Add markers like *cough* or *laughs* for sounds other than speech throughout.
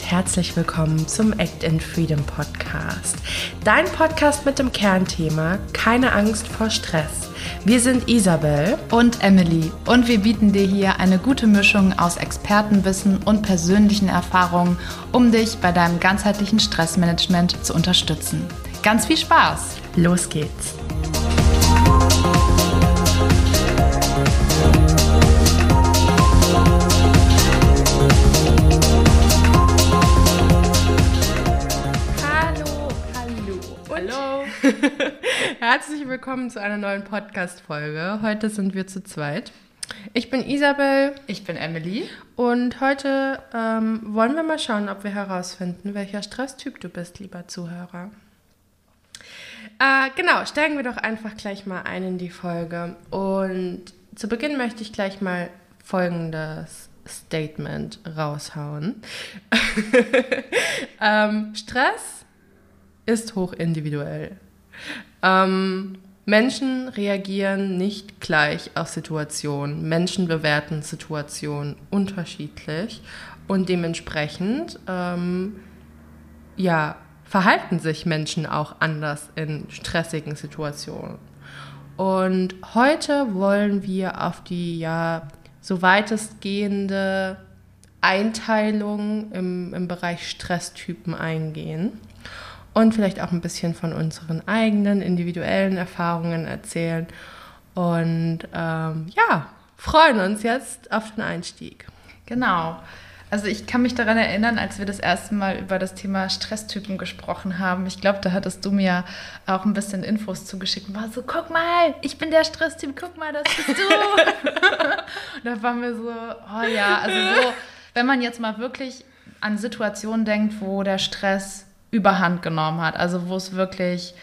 und herzlich willkommen zum Act in Freedom Podcast. Dein Podcast mit dem Kernthema Keine Angst vor Stress. Wir sind Isabel und Emily und wir bieten dir hier eine gute Mischung aus Expertenwissen und persönlichen Erfahrungen, um dich bei deinem ganzheitlichen Stressmanagement zu unterstützen. Ganz viel Spaß! Los geht's! Herzlich willkommen zu einer neuen Podcast-Folge. Heute sind wir zu zweit. Ich bin Isabel. Ich bin Emily. Und heute ähm, wollen wir mal schauen, ob wir herausfinden, welcher Stresstyp du bist, lieber Zuhörer. Äh, genau, steigen wir doch einfach gleich mal ein in die Folge. Und zu Beginn möchte ich gleich mal folgendes Statement raushauen. *laughs* ähm, Stress ist hochindividuell. Ähm, Menschen reagieren nicht gleich auf Situationen. Menschen bewerten Situationen unterschiedlich und dementsprechend ähm, ja, verhalten sich Menschen auch anders in stressigen Situationen. Und heute wollen wir auf die ja so weitestgehende Einteilung im, im Bereich Stresstypen eingehen und vielleicht auch ein bisschen von unseren eigenen individuellen Erfahrungen erzählen. Und ähm, ja, freuen uns jetzt auf den Einstieg. Genau. Also ich kann mich daran erinnern, als wir das erste Mal über das Thema Stresstypen gesprochen haben. Ich glaube, da hattest du mir auch ein bisschen Infos zugeschickt und war so, guck mal, ich bin der Stresstyp, guck mal, das bist du. *laughs* und da waren wir so, oh ja, also so, wenn man jetzt mal wirklich an Situationen denkt, wo der Stress überhand genommen hat. Also wo es wirklich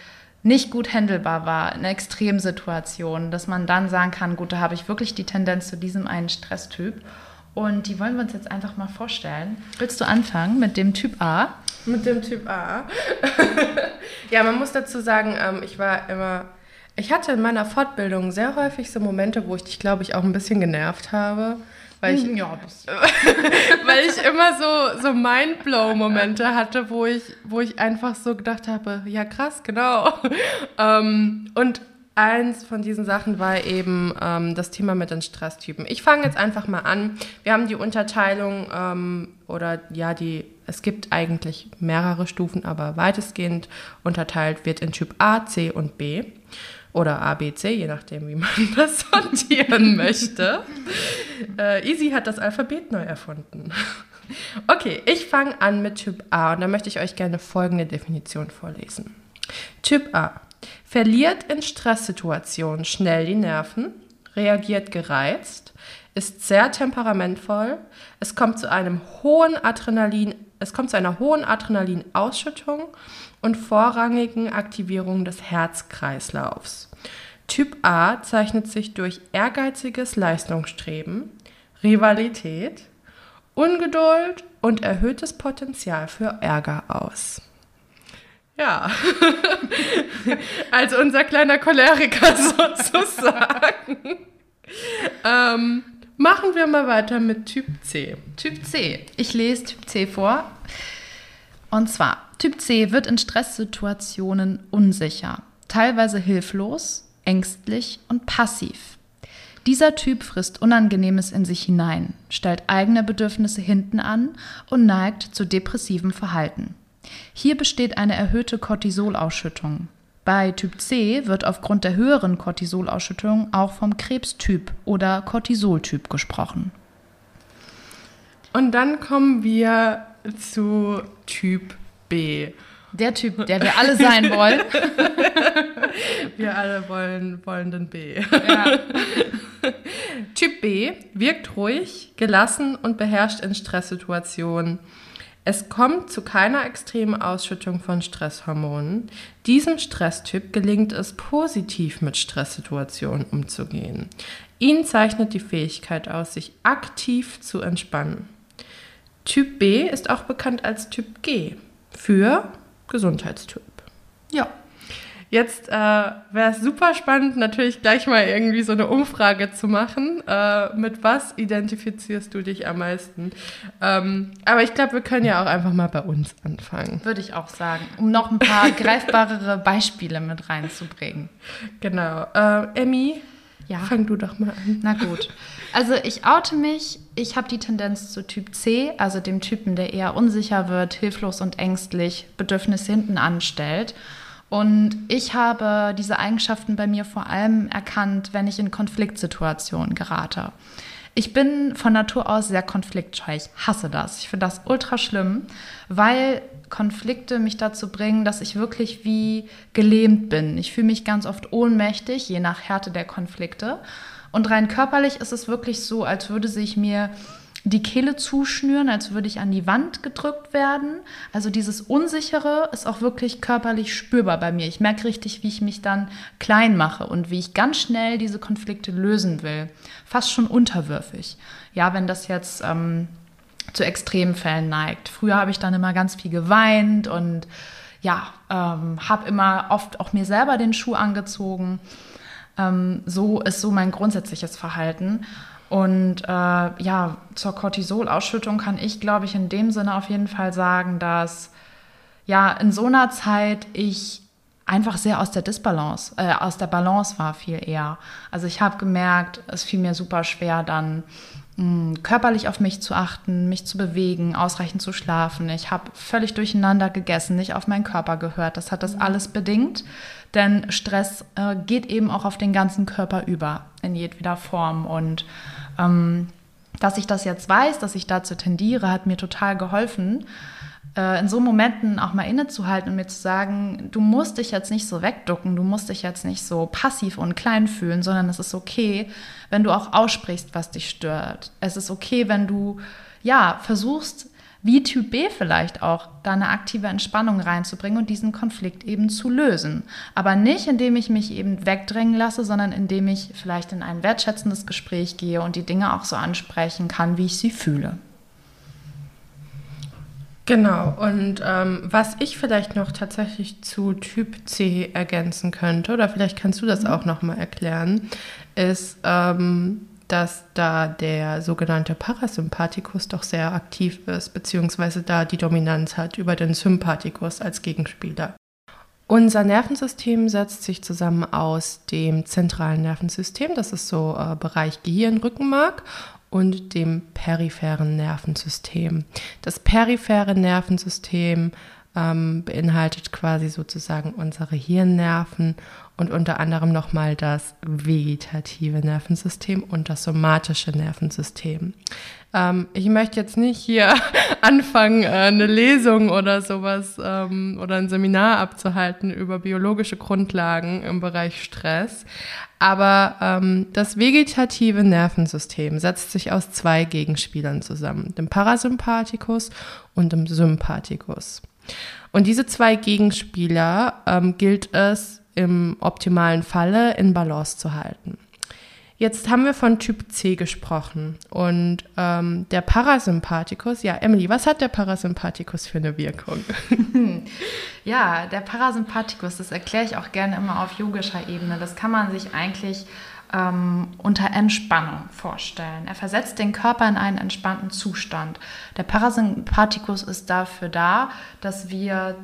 nicht gut handelbar war, eine Extremsituation, dass man dann sagen kann, gut, da habe ich wirklich die Tendenz zu diesem einen Stresstyp. Und die wollen wir uns jetzt einfach mal vorstellen. Willst du anfangen mit dem Typ A? Mit dem Typ A. *laughs* ja, man muss dazu sagen, ähm, ich war immer, ich hatte in meiner Fortbildung sehr häufig so Momente, wo ich dich, glaube ich, auch ein bisschen genervt habe. Weil ich, hm, ja, *laughs* weil ich immer so, so Mindblow-Momente hatte, wo ich, wo ich einfach so gedacht habe, ja krass, genau. *laughs* Ähm, und eins von diesen Sachen war eben ähm, das Thema mit den Stresstypen. Ich fange jetzt einfach mal an. Wir haben die Unterteilung ähm, oder ja, die, es gibt eigentlich mehrere Stufen, aber weitestgehend unterteilt wird in Typ A, C und B oder ABC, je nachdem, wie man *laughs* das sortieren möchte. Äh, Easy hat das Alphabet neu erfunden. Okay, ich fange an mit Typ A und da möchte ich euch gerne folgende Definition vorlesen. Typ A verliert in Stresssituationen schnell die Nerven, reagiert gereizt, ist sehr temperamentvoll, es kommt zu einem hohen Adrenalin, es kommt zu einer hohen Adrenalinausschüttung und vorrangigen Aktivierung des Herzkreislaufs. Typ A zeichnet sich durch ehrgeiziges Leistungsstreben, Rivalität, Ungeduld und erhöhtes Potenzial für Ärger aus. Ja, *laughs* als unser kleiner Choleriker *laughs* sozusagen. ähm, machen wir mal weiter mit Typ C. Typ C. Ich lese Typ C vor. Und zwar, Typ C wird in Stresssituationen unsicher, teilweise hilflos, ängstlich und passiv. Dieser Typ frisst Unangenehmes in sich hinein, stellt eigene Bedürfnisse hinten an und neigt zu depressivem Verhalten. Hier besteht eine erhöhte Cortisolausschüttung. Bei Typ C wird aufgrund der höheren Cortisolausschüttung auch vom Krebstyp oder Cortisoltyp gesprochen. Und dann kommen wir zu Typ B. Der Typ, der wir alle sein *laughs* wollen. wir alle wollen, wollen den B. Ja. typ B wirkt ruhig, gelassen und beherrscht in Stresssituationen. Es kommt zu keiner extremen Ausschüttung von Stresshormonen. Diesem Stresstyp gelingt es, positiv mit Stresssituationen umzugehen. Ihn zeichnet die Fähigkeit aus, sich aktiv zu entspannen. Typ B ist auch bekannt als Typ G für Gesundheitstyp. Ja. Jetzt äh, wäre es super spannend, natürlich gleich mal irgendwie so eine Umfrage zu machen. Äh, mit was identifizierst du dich am meisten? Ähm, aber ich glaube, wir können ja auch einfach mal bei uns anfangen. Würde ich auch sagen, um noch ein paar greifbarere Beispiele mit reinzubringen. Genau. Äh, Emmy, ja. fang du doch mal an. Na gut. Also ich oute mich. Ich habe die Tendenz zu Typ C, also dem Typen, der eher unsicher wird, hilflos und ängstlich, Bedürfnisse hinten anstellt. Und ich habe diese Eigenschaften bei mir vor allem erkannt, wenn ich in Konfliktsituationen gerate. Ich bin von Natur aus sehr konfliktscheu. Ich hasse das. Ich finde das ultra schlimm, weil Konflikte mich dazu bringen, dass ich wirklich wie gelähmt bin. Ich fühle mich ganz oft ohnmächtig, je nach Härte der Konflikte. Und rein körperlich ist es wirklich so, als würde sich mir die Kehle zuschnüren, als würde ich an die Wand gedrückt werden. Also dieses Unsichere ist auch wirklich körperlich spürbar bei mir. Ich merke richtig, wie ich mich dann klein mache und wie ich ganz schnell diese Konflikte lösen will. Fast schon unterwürfig. Ja, wenn das jetzt ähm, zu Extremfällen neigt. Früher habe ich dann immer ganz viel geweint und ja, ähm, habe immer oft auch mir selber den Schuh angezogen. Ähm, so ist so mein grundsätzliches Verhalten. Und äh, ja, zur Cortisolausschüttung kann ich, glaube ich, in dem Sinne auf jeden Fall sagen, dass ja in so einer Zeit ich einfach sehr aus der Disbalance, äh, aus der Balance war viel eher. Also ich habe gemerkt, es fiel mir super schwer, dann mh, hm, körperlich auf mich zu achten, mich zu bewegen, ausreichend zu schlafen. Ich habe völlig durcheinander gegessen, nicht auf meinen Körper gehört. Das hat das mhm. alles bedingt. Denn Stress äh, geht eben auch auf den ganzen Körper über, in jedweder Form. Und ähm, dass ich das jetzt weiß, dass ich dazu tendiere, hat mir total geholfen, äh, in so Momenten auch mal innezuhalten und mir zu sagen, du musst dich jetzt nicht so wegducken, du musst dich jetzt nicht so passiv und klein fühlen, sondern es ist okay, wenn du auch aussprichst, was dich stört. Es ist okay, wenn du ja versuchst, wie Typ B vielleicht auch, da eine aktive Entspannung reinzubringen und diesen Konflikt eben zu lösen. Aber nicht, indem ich mich eben wegdrängen lasse, sondern indem ich vielleicht in ein wertschätzendes Gespräch gehe und die Dinge auch so ansprechen kann, wie ich sie fühle. Genau, und ähm, was ich vielleicht noch tatsächlich zu Typ C ergänzen könnte, oder vielleicht kannst du das mhm. auch nochmal erklären, ist, ähm, dass da der sogenannte Parasympathikus doch sehr aktiv ist, beziehungsweise da die Dominanz hat über den Sympathikus als Gegenspieler. Unser Nervensystem setzt sich zusammen aus dem zentralen Nervensystem, das ist so äh, Bereich Gehirn, Rückenmark, und dem peripheren Nervensystem. Das periphere Nervensystem ähm, beinhaltet quasi sozusagen unsere Hirnnerven und unter anderem nochmal das vegetative Nervensystem und das somatische Nervensystem. Ähm, ich möchte jetzt nicht hier *laughs* anfangen, äh, eine Lesung oder sowas ähm, oder ein Seminar abzuhalten über biologische Grundlagen im Bereich Stress. Aber ähm, das vegetative Nervensystem setzt sich aus zwei Gegenspielern zusammen, dem Parasympathikus und dem Sympathikus. Und diese zwei Gegenspieler ähm, gilt es im optimalen Falle in Balance zu halten. Jetzt haben wir von Typ C gesprochen und ähm, der Parasympathikus, ja, Emily, was hat der Parasympathikus für eine Wirkung? *laughs* ja, der Parasympathikus, das erkläre ich auch gerne immer auf yogischer Ebene. Das kann man sich eigentlich ähm, unter Entspannung vorstellen. Er versetzt den Körper in einen entspannten Zustand. Der Parasympathikus ist dafür da, dass wir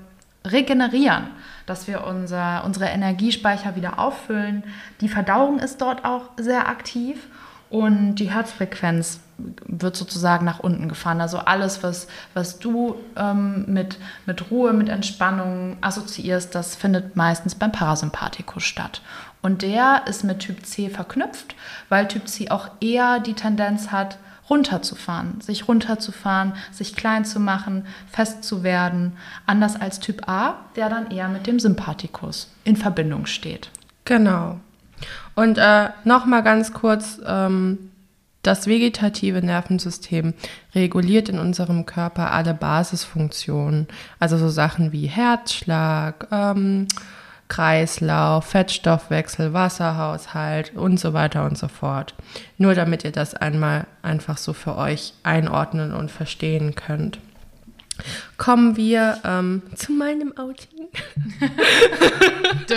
regenerieren, dass wir unser, unsere Energiespeicher wieder auffüllen. Die Verdauung ist dort auch sehr aktiv und die Herzfrequenz wird sozusagen nach unten gefahren. Also alles, was, was du ähm, mit, mit Ruhe, mit Entspannung assoziierst, das findet meistens beim Parasympathikus statt. Und der ist mit Typ C verknüpft, weil Typ C auch eher die Tendenz hat, runterzufahren, sich runterzufahren, sich klein zu machen, fest zu werden, anders als Typ A, der dann eher mit dem Sympathikus in Verbindung steht. Genau. Und äh, nochmal ganz kurz, ähm, das vegetative Nervensystem reguliert in unserem Körper alle Basisfunktionen, also so Sachen wie Herzschlag, ähm, Kreislauf, Fettstoffwechsel, Wasserhaushalt und so weiter und so fort. Nur damit ihr das einmal einfach so für euch einordnen und verstehen könnt. kommen wir ähm, zu meinem Outing. *laughs*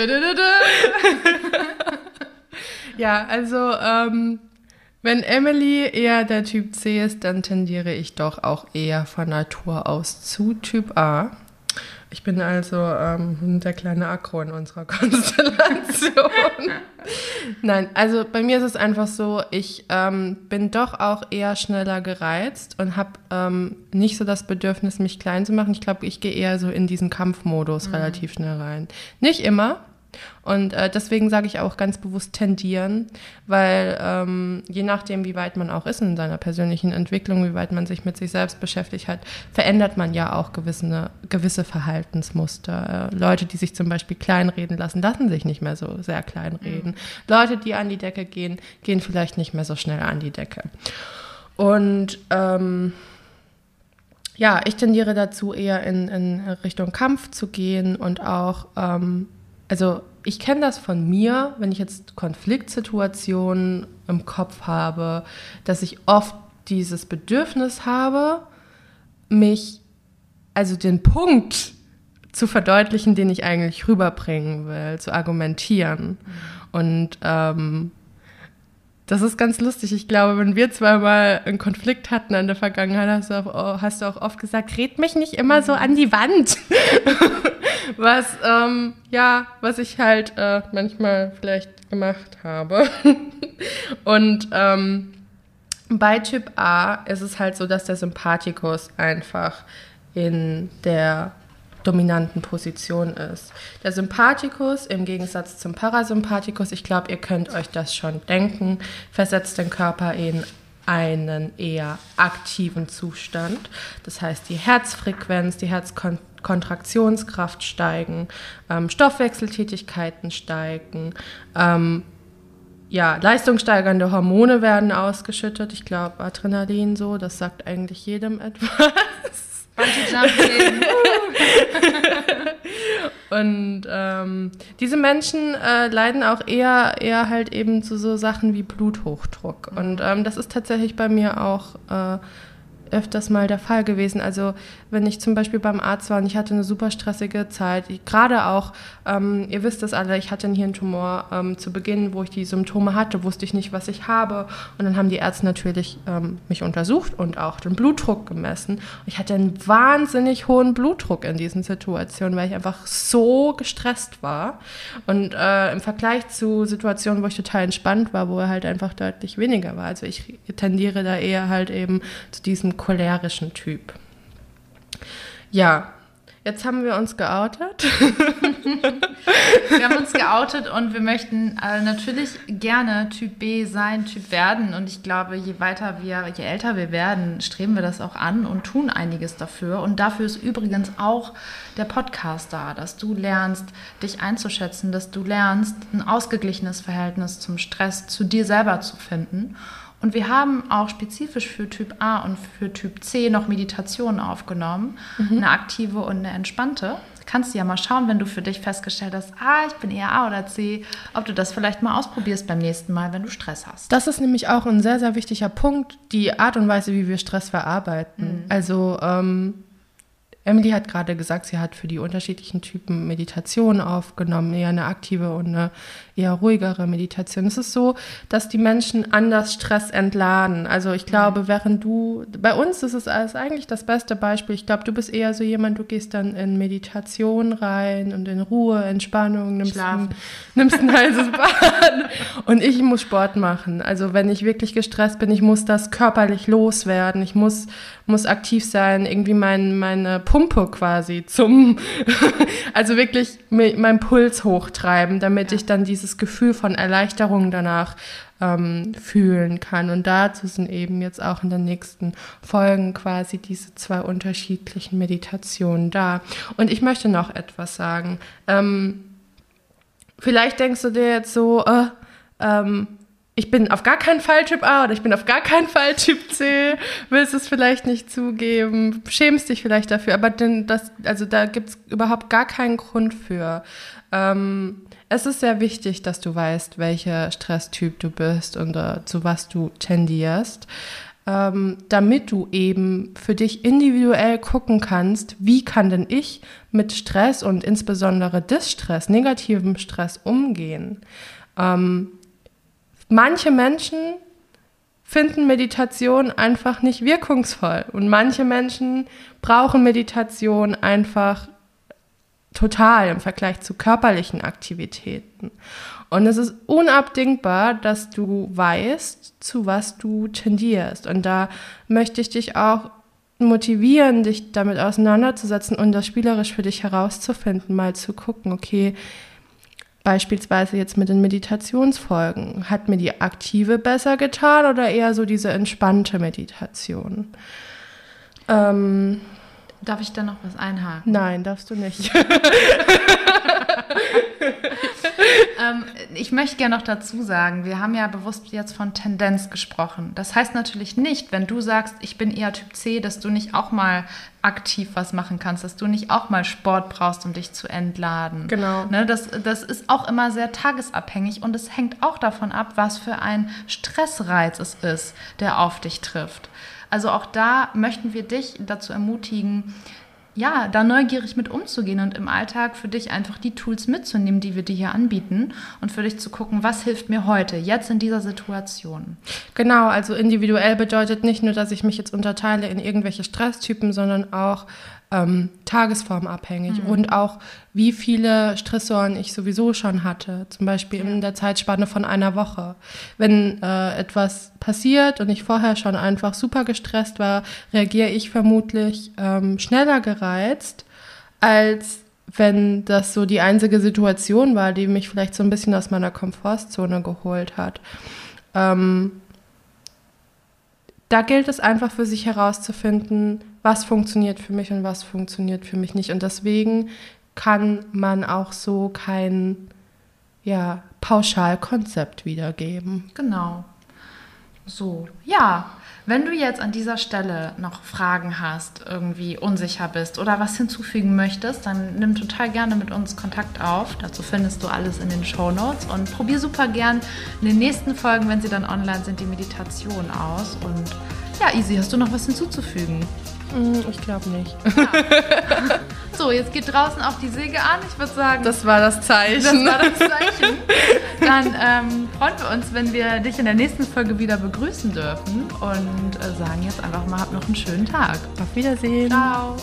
*laughs* ja, also ähm, wenn Emily eher der Typ C ist, dann tendiere ich doch auch eher von Natur aus zu Typ A. Ich bin also ähm, der kleine Akro in unserer *laughs* Konstellation. Nein, also bei mir ist es einfach so, ich ähm, bin doch auch eher schneller gereizt und habe ähm, nicht so das Bedürfnis, mich klein zu machen. Ich glaube, ich gehe eher so in diesen Kampfmodus mhm. relativ schnell rein. Nicht immer, und äh, deswegen sage ich auch ganz bewusst tendieren, weil ähm, je nachdem, wie weit man auch ist in seiner persönlichen Entwicklung, wie weit man sich mit sich selbst beschäftigt hat, verändert man ja auch gewisse, gewisse Verhaltensmuster. Äh, Leute, die sich zum Beispiel kleinreden lassen, lassen sich nicht mehr so sehr kleinreden. Mhm. Leute, die an die Decke gehen, gehen vielleicht nicht mehr so schnell an die Decke. Und ähm, ja, ich tendiere dazu, eher in, in Richtung Kampf zu gehen und auch ähm, also ich kenne das von mir, wenn ich jetzt Konfliktsituationen im Kopf habe, dass ich oft dieses Bedürfnis habe, mich, also den Punkt zu verdeutlichen, den ich eigentlich rüberbringen will, zu argumentieren. Mhm. Und ähm, das ist ganz lustig. Ich glaube, wenn wir zweimal einen Konflikt hatten in der Vergangenheit, hast du auch, hast du auch oft gesagt, red mich nicht immer so an die Wand. *laughs* was, ähm, ja, was ich halt äh, manchmal vielleicht gemacht habe. *laughs* Und ähm, bei Typ A ist es halt so, dass der Sympathikus einfach in der dominanten Position ist. Der Sympathikus im Gegensatz zum Parasympathikus, ich glaube, ihr könnt euch das schon denken, versetzt den Körper in einen eher aktiven Zustand. Das heißt, die Herzfrequenz, die Herzkontraktionskraft steigen, ähm, Stoffwechseltätigkeiten steigen, ähm, ja, leistungssteigernde Hormone werden ausgeschüttet. Ich glaube, Adrenalin so, das sagt eigentlich jedem etwas. *laughs* Und ähm, diese Menschen äh, leiden auch eher, eher halt eben zu so Sachen wie Bluthochdruck. Und ähm, das ist tatsächlich bei mir auch äh, öfters mal der Fall gewesen. Also wenn ich zum Beispiel beim Arzt war und ich hatte eine super stressige Zeit, gerade auch, ähm, ihr wisst es alle, ich hatte einen Hirntumor ähm, zu Beginn, wo ich die Symptome hatte, wusste ich nicht, was ich habe. Und dann haben die Ärzte natürlich ähm, mich untersucht und auch den Blutdruck gemessen. Ich hatte einen wahnsinnig hohen Blutdruck in diesen Situationen, weil ich einfach so gestresst war. Und äh, im Vergleich zu Situationen, wo ich total entspannt war, wo er halt einfach deutlich weniger war. Also ich tendiere da eher halt eben zu diesem cholerischen Typ. Ja, Jetzt haben wir uns geoutet. *laughs* wir haben uns geoutet und wir möchten äh, natürlich gerne Typ B sein, Typ werden. Und ich glaube, je weiter wir, je älter wir werden, streben wir das auch an und tun einiges dafür. Und dafür ist übrigens auch der Podcast da, dass du lernst, dich einzuschätzen, dass du lernst, ein ausgeglichenes Verhältnis zum Stress zu dir selber zu finden. Und wir haben auch spezifisch für Typ A und für Typ C noch Meditationen aufgenommen, mhm. eine aktive und eine entspannte. Kannst du ja mal schauen, wenn du für dich festgestellt hast, ah, ich bin eher A oder C, ob du das vielleicht mal ausprobierst beim nächsten Mal, wenn du Stress hast. Das ist nämlich auch ein sehr, sehr wichtiger Punkt, die Art und Weise, wie wir Stress verarbeiten. Mhm. Also ähm, Emily hat gerade gesagt, sie hat für die unterschiedlichen Typen Meditation aufgenommen, eher eine aktive und eine eher ruhigere Meditation. Es ist so, dass die Menschen anders Stress entladen. Also ich glaube, während du, bei uns ist es eigentlich das beste Beispiel. Ich glaube, du bist eher so jemand, du gehst dann in Meditation rein und in Ruhe, Entspannung, nimmst, ein, *laughs* nimmst ein heißes Bad und ich muss Sport machen. Also wenn ich wirklich gestresst bin, ich muss das körperlich loswerden. Ich muss, muss aktiv sein, irgendwie mein, meine Pumpe quasi zum, *laughs* also wirklich meinen Puls hochtreiben, damit ja. ich dann dieses Gefühl von Erleichterung danach ähm, fühlen kann. Und dazu sind eben jetzt auch in den nächsten Folgen quasi diese zwei unterschiedlichen Meditationen da. Und ich möchte noch etwas sagen. Ähm, vielleicht denkst du dir jetzt so, äh, ähm, ich bin auf gar keinen Fall Typ A oder ich bin auf gar keinen Fall Typ C, willst es vielleicht nicht zugeben, schämst dich vielleicht dafür, aber denn das, also da gibt es überhaupt gar keinen Grund für. Ähm, es ist sehr wichtig, dass du weißt, welcher Stresstyp du bist und uh, zu was du tendierst. ähm, damit du eben für dich individuell gucken kannst, wie kann denn ich mit Stress und insbesondere Distress, negativem Stress umgehen. Ähm, manche Menschen finden Meditation einfach nicht wirkungsvoll und manche Menschen brauchen Meditation einfach total im Vergleich zu körperlichen Aktivitäten. Und es ist unabdingbar, dass du weißt, zu was du tendierst. Und da möchte ich dich auch motivieren, dich damit auseinanderzusetzen und das spielerisch für dich herauszufinden, mal zu gucken, okay, beispielsweise jetzt mit den Meditationsfolgen, hat mir die aktive besser getan oder eher so diese entspannte Meditation? Ähm, Darf ich da noch was einhaken? Nein, darfst du nicht. *laughs* *laughs* ähm, ich möchte gerne noch dazu sagen, wir haben ja bewusst jetzt von Tendenz gesprochen. Das heißt natürlich nicht, wenn du sagst, ich bin eher Typ C, dass du nicht auch mal aktiv was machen kannst, dass du nicht auch mal Sport brauchst, um dich zu entladen. Genau. Ne, das, das ist auch immer sehr tagesabhängig und es hängt auch davon ab, was für ein Stressreiz es ist, der auf dich trifft. Also auch da möchten wir dich dazu ermutigen, ja, da neugierig mit umzugehen und im Alltag für dich einfach die Tools mitzunehmen, die wir dir hier anbieten und für dich zu gucken, was hilft mir heute, jetzt in dieser Situation. Genau, also individuell bedeutet nicht nur, dass ich mich jetzt unterteile in irgendwelche Stresstypen, sondern auch ähm, tagesformabhängig mhm. und auch wie viele Stressoren ich sowieso schon hatte, zum Beispiel in der Zeitspanne von einer Woche. Wenn äh, etwas passiert und ich vorher schon einfach super gestresst war, reagiere ich vermutlich ähm, schneller gereizt, als wenn das so die einzige Situation war, die mich vielleicht so ein bisschen aus meiner Komfortzone geholt hat. Ähm, da gilt es einfach für sich herauszufinden, was funktioniert für mich und was funktioniert für mich nicht. Und deswegen kann man auch so kein ja, Pauschalkonzept wiedergeben. Genau. So, ja. Wenn du jetzt an dieser Stelle noch Fragen hast, irgendwie unsicher bist oder was hinzufügen möchtest, dann nimm total gerne mit uns Kontakt auf. Dazu findest du alles in den Show Notes und probier super gern in den nächsten Folgen, wenn sie dann online sind, die Meditation aus. Und ja, Easy, hast du noch was hinzuzufügen? Hm, ich glaube nicht. *laughs* Ja. So, jetzt geht draußen auch die Säge an. Ich würde sagen, das war das Zeichen. Das war das Zeichen. Dann ähm, freuen wir uns, wenn wir dich in der nächsten Folge wieder begrüßen dürfen und äh, sagen jetzt einfach mal, hab noch einen schönen Tag. Auf Wiedersehen. Ciao.